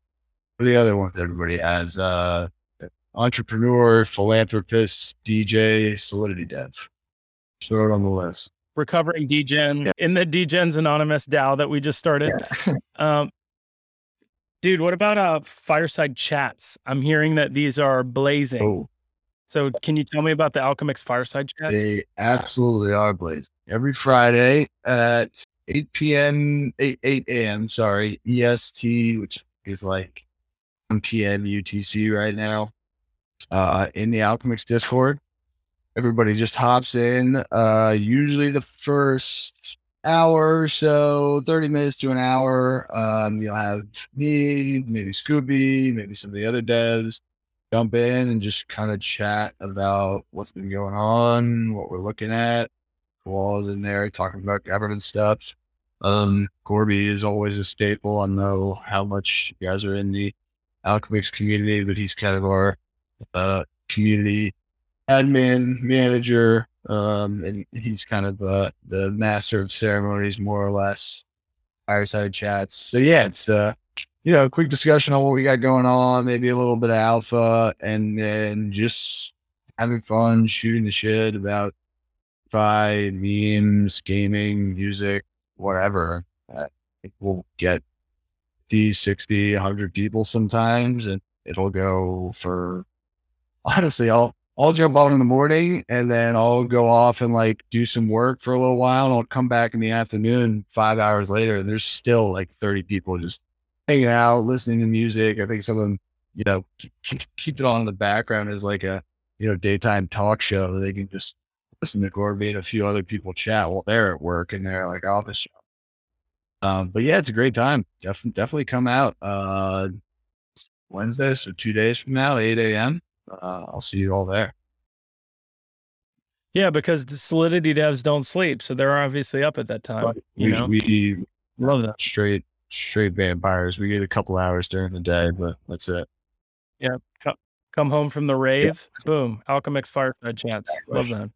the other ones everybody has. Uh entrepreneur, philanthropist, DJ, solidity dev. Throw it on the list. Recovering Degen Yeah. in the Degens Anonymous DAO that we just started. Um, dude, what about uh fireside chats? I'm hearing that these are blazing. Oh, So can you tell me about the Alchemix fireside chats? they absolutely are blazing. Every Friday at 8 p.m. 8, 8 a.m. Sorry, EST, which is like 1 p.m. UTC right now. Uh, in the Alchemix Discord, everybody just hops in. Uh, usually the first hour so, 30 minutes to an hour. Um, you'll have me, maybe Scoopy, maybe some of the other devs jump in and just kind of chat about what's been going on, what we're looking at. Walls in there talking about governance stuff. Um, Corby is always a staple. I know how much you guys are in the Alchemix community, but he's kind of our uh, community admin manager. Um, and he's kind of uh, the master of ceremonies, more or less. Fireside chats. So yeah, it's uh, you know, a quick discussion on what we got going on, maybe a little bit of alpha, and then just having fun, shooting the shit about fi memes, gaming, music, whatever. We'll get these 60, 100 people sometimes, and it'll go for honestly, I'll I'll jump on in the morning and then I'll go off and like do some work for a little while. And I'll come back in the afternoon, five hours later, and there's still like 30 people just hanging out, listening to music. I think some of them, you know, keep, keep, it on in the background as like a, you know, daytime talk show. They can just listen to Gorby and a few other people chat while they're at work and they're like office. Um, but yeah, it's a great time. Definitely, definitely come out. Uh, Wednesday, so two days from now, 8 a.m. Uh, I'll see you all there. Yeah, because the Solidity devs don't sleep, so they're obviously up at that time. You we, know, we love that. straight straight vampires. We get a couple hours during the day, but that's it. Yeah, come home from the rave, boom, Alchemix fireside chats. Exactly. Love that.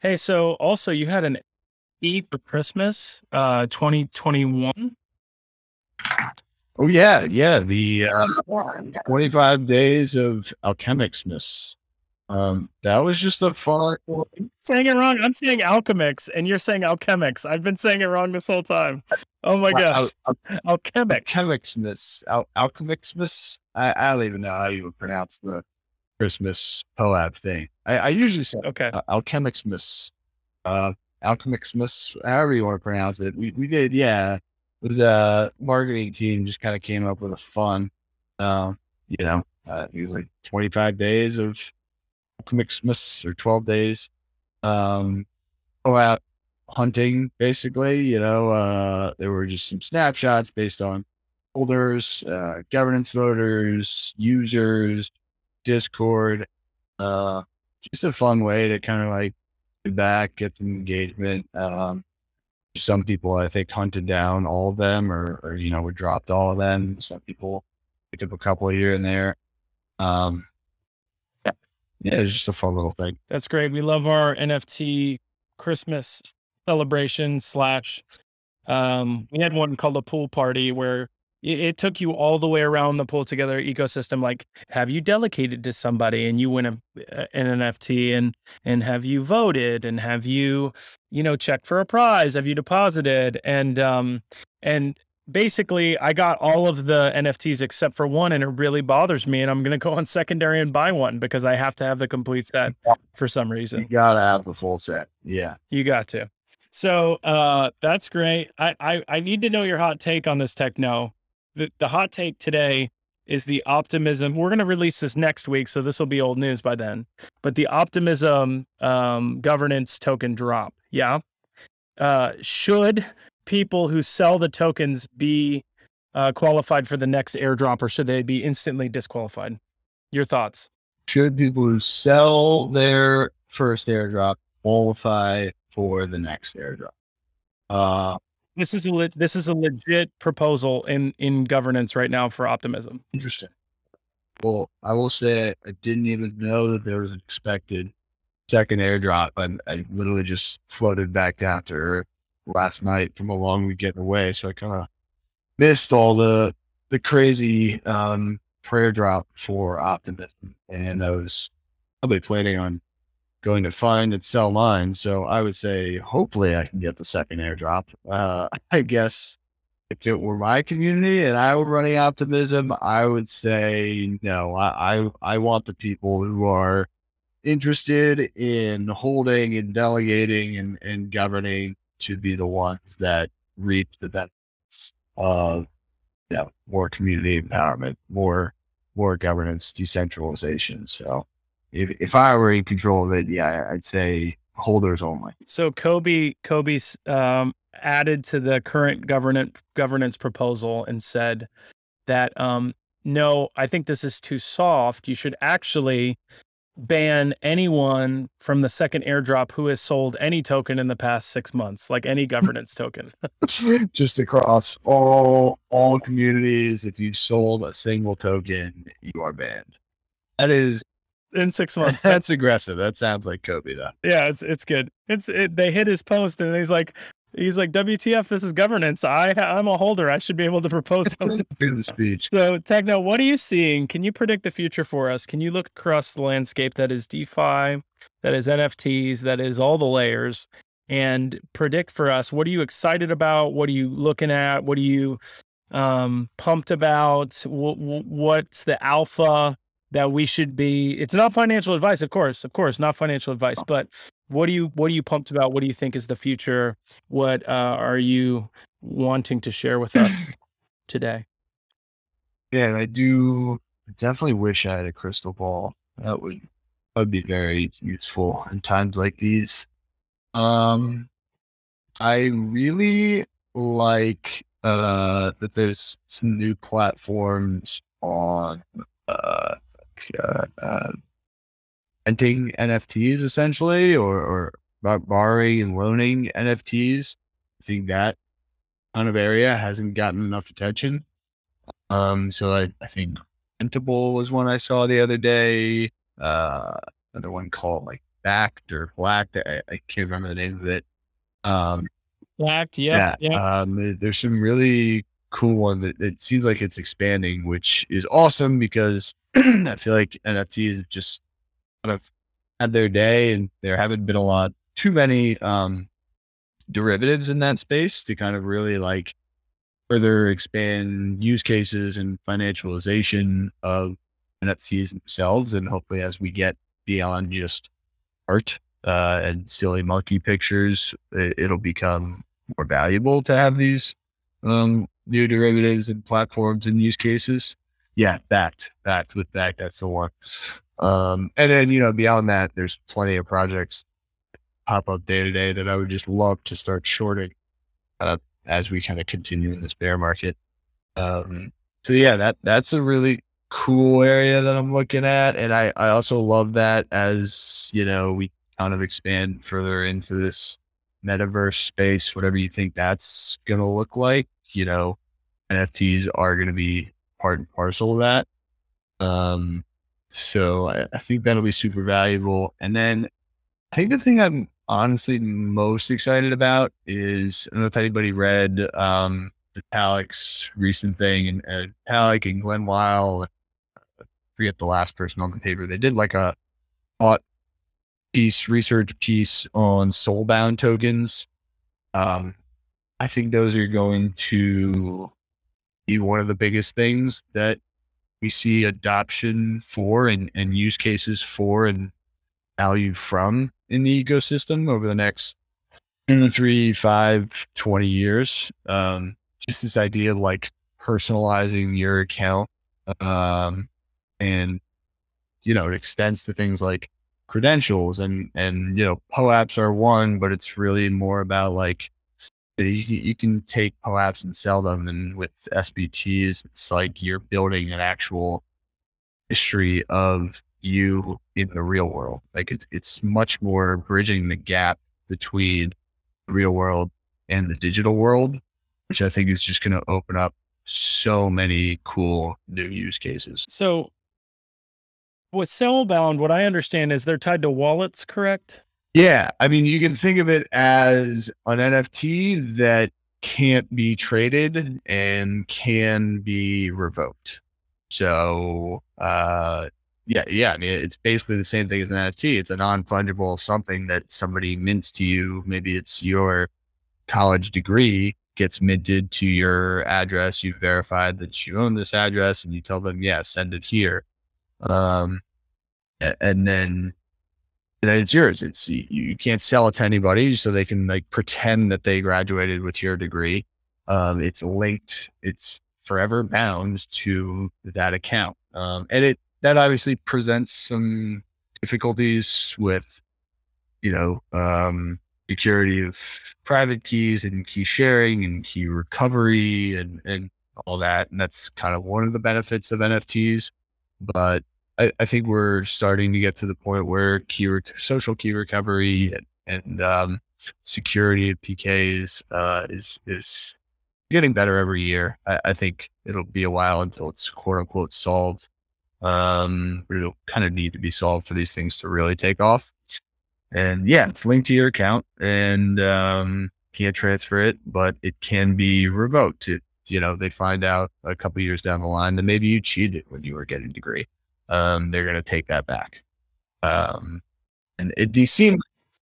Hey, so also you had an E for Christmas, uh, 2021. Oh yeah, yeah. The uh, 25 days of Alchemixmas. Um, that was just a fun. saying it wrong. I'm saying Alchemix, and you're saying Alchemix. I've been saying it wrong this whole time. Oh my gosh, Alchemic. Alchemixmas. Al- Alchemixmas. I, I don't even know how you would pronounce the Christmas POAP thing. I, I usually say Okay, uh, Alchemixmas. Uh, Alchemixmas, however you want to pronounce it. We, we did, yeah. Was a marketing team just kind of came up with a fun, um, you know, uh, it was like 25 days of Christmas or 12 days. Um, go out hunting basically, you know, uh, there were just some snapshots based on holders, uh, governance voters, users, Discord, uh, just a fun way to kind of like get back, get some engagement. Um, some people I think hunted down all of them or, or you know, we dropped all of them. Some people picked up a couple here and there. Um, yeah, yeah, it's just a fun little thing. that's great. We love our NFT Christmas celebration slash. Um, we had one called a pool party where it, it took you all the way around the pool together ecosystem. Like, have you delegated to somebody and you win a, an NFT and and have you voted and have you you know checked for a prize? Have you deposited and um and basically I got all of the NFTs except for one, and it really bothers me. And I'm gonna go on secondary and buy one because I have to have the complete set for some reason. You reason. gotta have the full set. Yeah. You got to. So uh, that's great. I, I I need to know your hot take on this techno. The the hot take today is the optimism. We're gonna release this next week, so this will be old news by then. But the optimism um, governance token drop. Yeah. Uh, should people who sell the tokens be uh, qualified for the next airdrop, or should they be instantly disqualified? Your thoughts? Should people who sell their first airdrop qualify for the next airdrop? Uh, This is a le- this is a legit proposal in in governance right now for optimism. interesting. Well, I will say I didn't even know that there was an expected second airdrop. and I literally just floated back down to Earth last night from a long weekend away. So I kind of missed all the the crazy um, prayer drop for optimism, and I was probably planning on going to find and sell mine. So I would say hopefully I can get the second airdrop. Uh, I guess if it were my community and I were running optimism, I would say no. I I, I want the people who are interested in holding and delegating and, and governing to be the ones that reap the benefits of you know, more community empowerment, more more governance, decentralization. So if if I were in control of it, yeah, I'd say holders only. So Kobe Kobe's um, added to the current governance governance proposal and said that um, no, I think this is too soft. You should actually ban anyone from the second airdrop who has sold any token in the past six months, like any governance token. just across all all communities. If you sold a single token, you are banned. That is in six months. that's aggressive. That sounds like Kobe though. yeah, it's it's good. It's it, they hit his post and he's like he's like WTF? This is governance. I I'm a holder. I should be able to propose something. Speech. So, Techno, what are you seeing? Can you predict the future for us? Can you look across the landscape that is DeFi, that is NFTs, that is all the layers, and predict for us what are you excited about? What are you looking at? What are you um, pumped about? Wh- wh- what's the alpha that we should be? It's not financial advice, of course, of course, not financial advice, but what are you what are you pumped about? What do you think is the future? What uh, are you wanting to share with us today? Yeah, and I do definitely wish I had a crystal ball. That would that would be very useful in times like these. Um I really like uh that there's some new platforms on uh, uh, uh renting NFTs essentially or or borrowing and loaning NFTs. I think that kind of area hasn't gotten enough attention. Um, so I, I think Rentable was one I saw the other day. Uh, another one called like Backed or Blacked. I, I can't remember the name of it. Um, Blacked, yeah, yeah. um, there's some really cool one that it seems like it's expanding, which is awesome because I feel like NFTs have just kind of had their day, and there haven't been a lot, too many um, derivatives in that space to kind of really like further expand use cases and financialization of NFTs themselves. And hopefully, as we get beyond just art uh, and silly monkey pictures, it, it'll become more valuable to have these um, new derivatives and platforms and use cases. Yeah, backed, backed with that. That's the one. Um, and then you know beyond that, there's plenty of projects pop up day to day that I would just love to start shorting uh, as we kind of continue in this bear market. Um, so yeah, that that's a really cool area that I'm looking at, and I I also love that as you know we kind of expand further into this metaverse space, whatever you think that's gonna look like. You know, NFTs are gonna be part and parcel of that. Um, so I, I think that'll be super valuable. And then I think the thing I'm honestly most excited about is I don't know if anybody read um Vitalik's recent thing and uh, Vitalik and Glen Weyl, I forget the last person on the paper. They did like a thought piece, research piece on soulbound tokens. Um, I think those are going to be one of the biggest things that we see adoption for and, and use cases for and value from in the ecosystem over the next two, three, five, 20 years. Um, just this idea of like personalizing your account. Um, and, you know, it extends to things like credentials and, and, you know, POAPs are one, but it's really more about like, you, you can take POAPs and sell them. And with SBTs, it's like you're building an actual history of you in the real world. Like it's, it's much more bridging the gap between the real world and the digital world, which I think is just going to open up so many cool new use cases. So with Soulbound, what I understand is they're tied to wallets, correct? Yeah. I mean, you can think of it as an NFT that can't be traded and can be revoked. So, uh, yeah, yeah. I mean, it's basically the same thing as an NFT. It's a non fungible something that somebody mints to you. Maybe it's your college degree gets minted to your address. You've verified that you own this address and you tell them, yeah, send it here. Um, and then then it's yours. It's you can't sell it to anybody, so they can like pretend that they graduated with your degree. Um, it's linked. It's forever bound to that account, um, and it that obviously presents some difficulties with, you know, um, security of private keys and key sharing and key recovery and and all that. And that's kind of one of the benefits of NFTs, but I, I think we're starting to get to the point where key rec- social key recovery and, and um, security of PKs uh, is is getting better every year. I, I, think it'll be a while until it's quote unquote solved. Um, it'll kind of need to be solved for these things to really take off. And yeah, it's linked to your account and um, can't transfer it, but it can be revoked. If, you know, they find out a couple years down the line that maybe you cheated when you were getting a degree um, they're going to take that back. Um, and it, it seemed,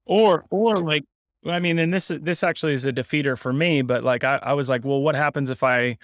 or or like, I mean, and this this actually is a defeater for me. But like, I, I was like, well, what happens if I,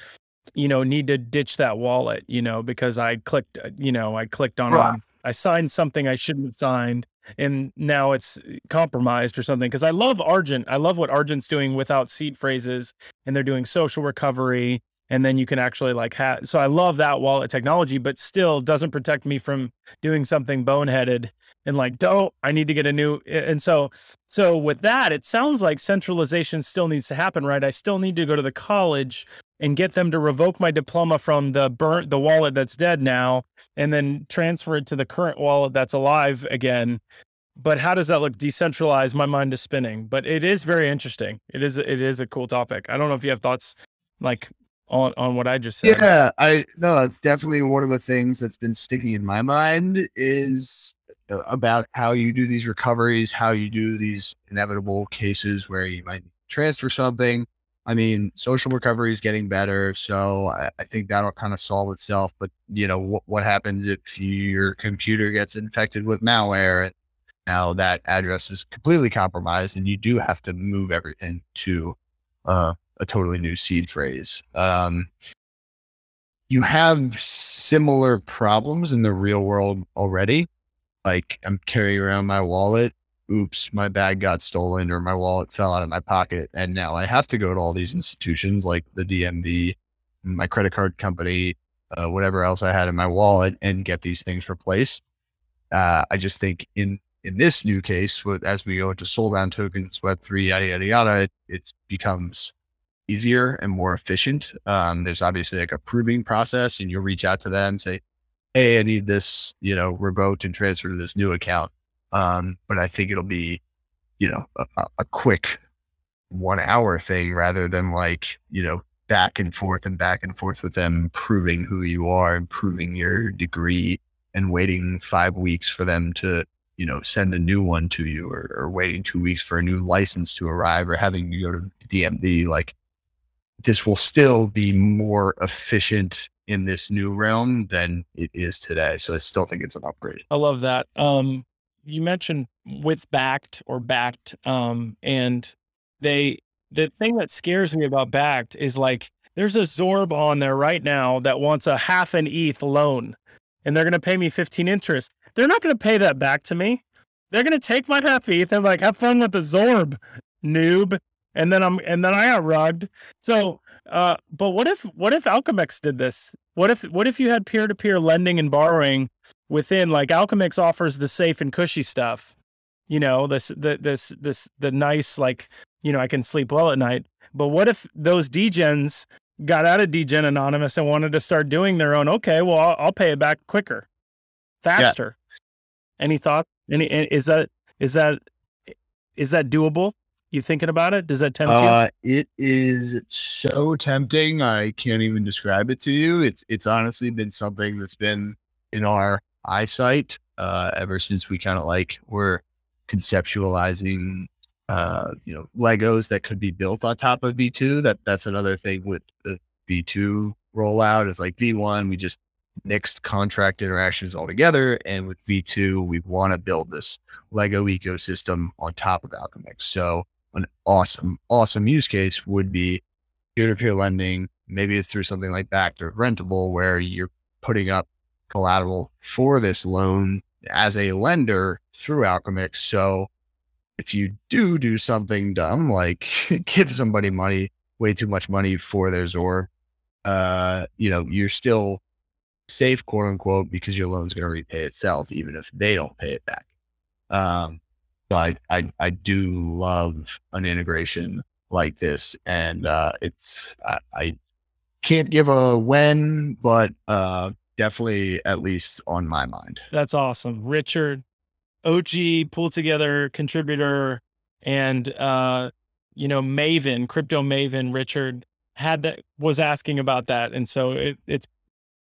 you know, need to ditch that wallet? You know, because I clicked, uh, you know, I clicked on, right. I signed something I shouldn't have signed, and now it's compromised or something. Because I love Argent. I love what Argent's doing without seed phrases, and they're doing social recovery and then you can actually like have so i love that wallet technology but still doesn't protect me from doing something boneheaded and like don't i need to get a new and so so with that it sounds like centralization still needs to happen right? I still need to go to the college and get them to revoke my diploma from the burnt the wallet that's dead now and then transfer it to the current wallet that's alive again. But how does that look decentralized? My mind is spinning but it is very interesting. It is it is a cool topic. I don't know if you have thoughts like on on what I just said. Yeah, I no, it's definitely one of the things that's been sticking in my mind is uh, about how you do these recoveries, how you do these inevitable cases where you might transfer something. I mean, social recovery is getting better, so I, I think that'll kind of solve itself. But you know, what what happens if your computer gets infected with malware and now that address is completely compromised, and you do have to move everything to uh, a totally new seed phrase. Um, you have similar problems in the real world already. Like I'm carrying around my wallet. Oops, my bag got stolen or my wallet fell out of my pocket. And now I have to go to all these institutions like the DMV, my credit card company, uh, whatever else I had in my wallet and get these things replaced. Uh, I just think in in this new case, as we go into soulbound tokens, Web3, yada, yada, yada, it, it becomes easier and more efficient. Um, there's obviously like a proving process, and you'll reach out to them, say, "Hey, I need this, you know, revoked and transfer to this new account." Um, but I think it'll be, you know, a, a quick one hour thing rather than like, you know, back and forth and back and forth with them, proving who you are and proving your degree and waiting five weeks for them to, you know, send a new one to you or, or waiting two weeks for a new license to arrive or having you go to the DMV. Like this will still be more efficient in this new realm than it is today. So I still think it's an upgrade. I love that. Um, you mentioned with backed or backed, um, and they the thing that scares me about backed is like there's a Zorb on there right now that wants a half an ETH loan and they're going to pay me 15 interest. They're not going to pay that back to me. They're going to take my half ETH and like, have fun with the Zorb, noob. And then I'm, and then I got rugged. So, uh, but what if, what if Alchemix did this? What if, what if you had peer to peer lending and borrowing within like Alchemix offers the safe and cushy stuff? You know, this, the, this, this, the nice, like, you know, I can sleep well at night. But what if those degens got out of Degen Anonymous and wanted to start doing their own? Okay, well, I'll, I'll pay it back quicker, faster. Yeah. Any thoughts? Any is that is that is that doable? You thinking about it? Does that tempt uh, you? It is so tempting. I can't even describe it to you. It's it's honestly been something that's been in our eyesight uh, ever since we kind of like were conceptualizing uh, you know, Legos that could be built on top of V2. That that's another thing with the V2 rollout is like V1, we just nixed contract interactions altogether. And with V2, we want to build this Lego ecosystem on top of Alchemix. So an awesome, awesome use case would be peer-to-peer lending. Maybe it's through something like Backed or Rentable, where you're putting up collateral for this loan as a lender through Alchemix. So if you do do something dumb, like give somebody money, way too much money for their Zor, uh, you know, you're still safe, quote unquote, because your loan's going to repay itself, even if they don't pay it back. Um, I, I, I do love an integration like this. And, uh, it's, I, I can't give a when, but, uh, definitely at least on my mind. That's awesome. Richard, OG pool together contributor and uh you know Maven, crypto Maven Richard had that was asking about that and so it, it's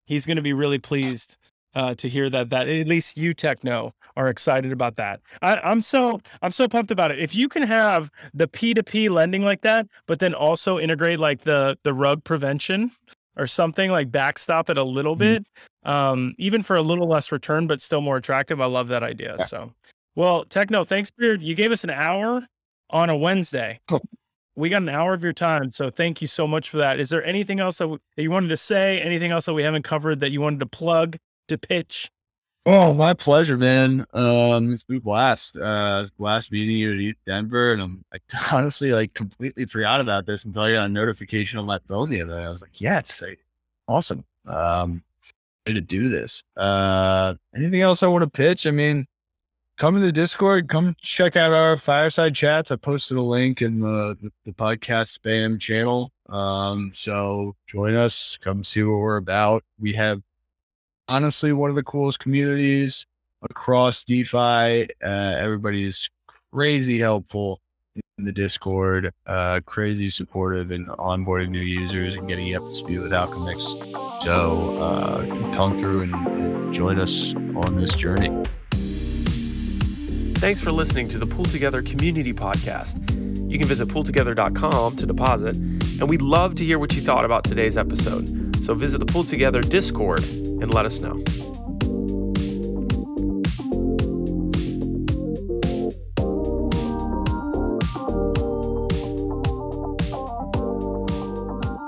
he's going to be really pleased uh, to hear that that at least you techno are excited about that. I, I'm so I'm so pumped about it. If you can have the P2P lending like that, but then also integrate like the the rug prevention or something like backstop it a little mm-hmm. bit, um, even for a little less return, but still more attractive. I love that idea. Yeah. So, well, Techno, thanks for you gave us an hour on a Wednesday. Cool. We got an hour of your time, so thank you so much for that. Is there anything else that, w- that you wanted to say? Anything else that we haven't covered that you wanted to plug to pitch? Oh, my pleasure, man. Um, it's been a blast. Uh, blast meeting you at Denver, and I'm I honestly like completely forgot about this until I got a notification on my phone the other day. I was like, yeah, it's like, awesome. Um, to do this. Uh, anything else I want to pitch? I mean, come to the Discord. Come check out our fireside chats. I posted a link in the the, the podcast spam channel. Um, so join us. Come see what we're about. We have honestly one of the coolest communities across DeFi. Uh, everybody is crazy helpful in the Discord, uh, crazy supportive in onboarding new users and getting you up to speed with Alchemix. So uh, come through and, and join us on this journey. Thanks for listening to the Pool Together Community Podcast. You can visit pooltogether.com to deposit, and we'd love to hear what you thought about today's episode. So visit the Pool Together Discord and let us know.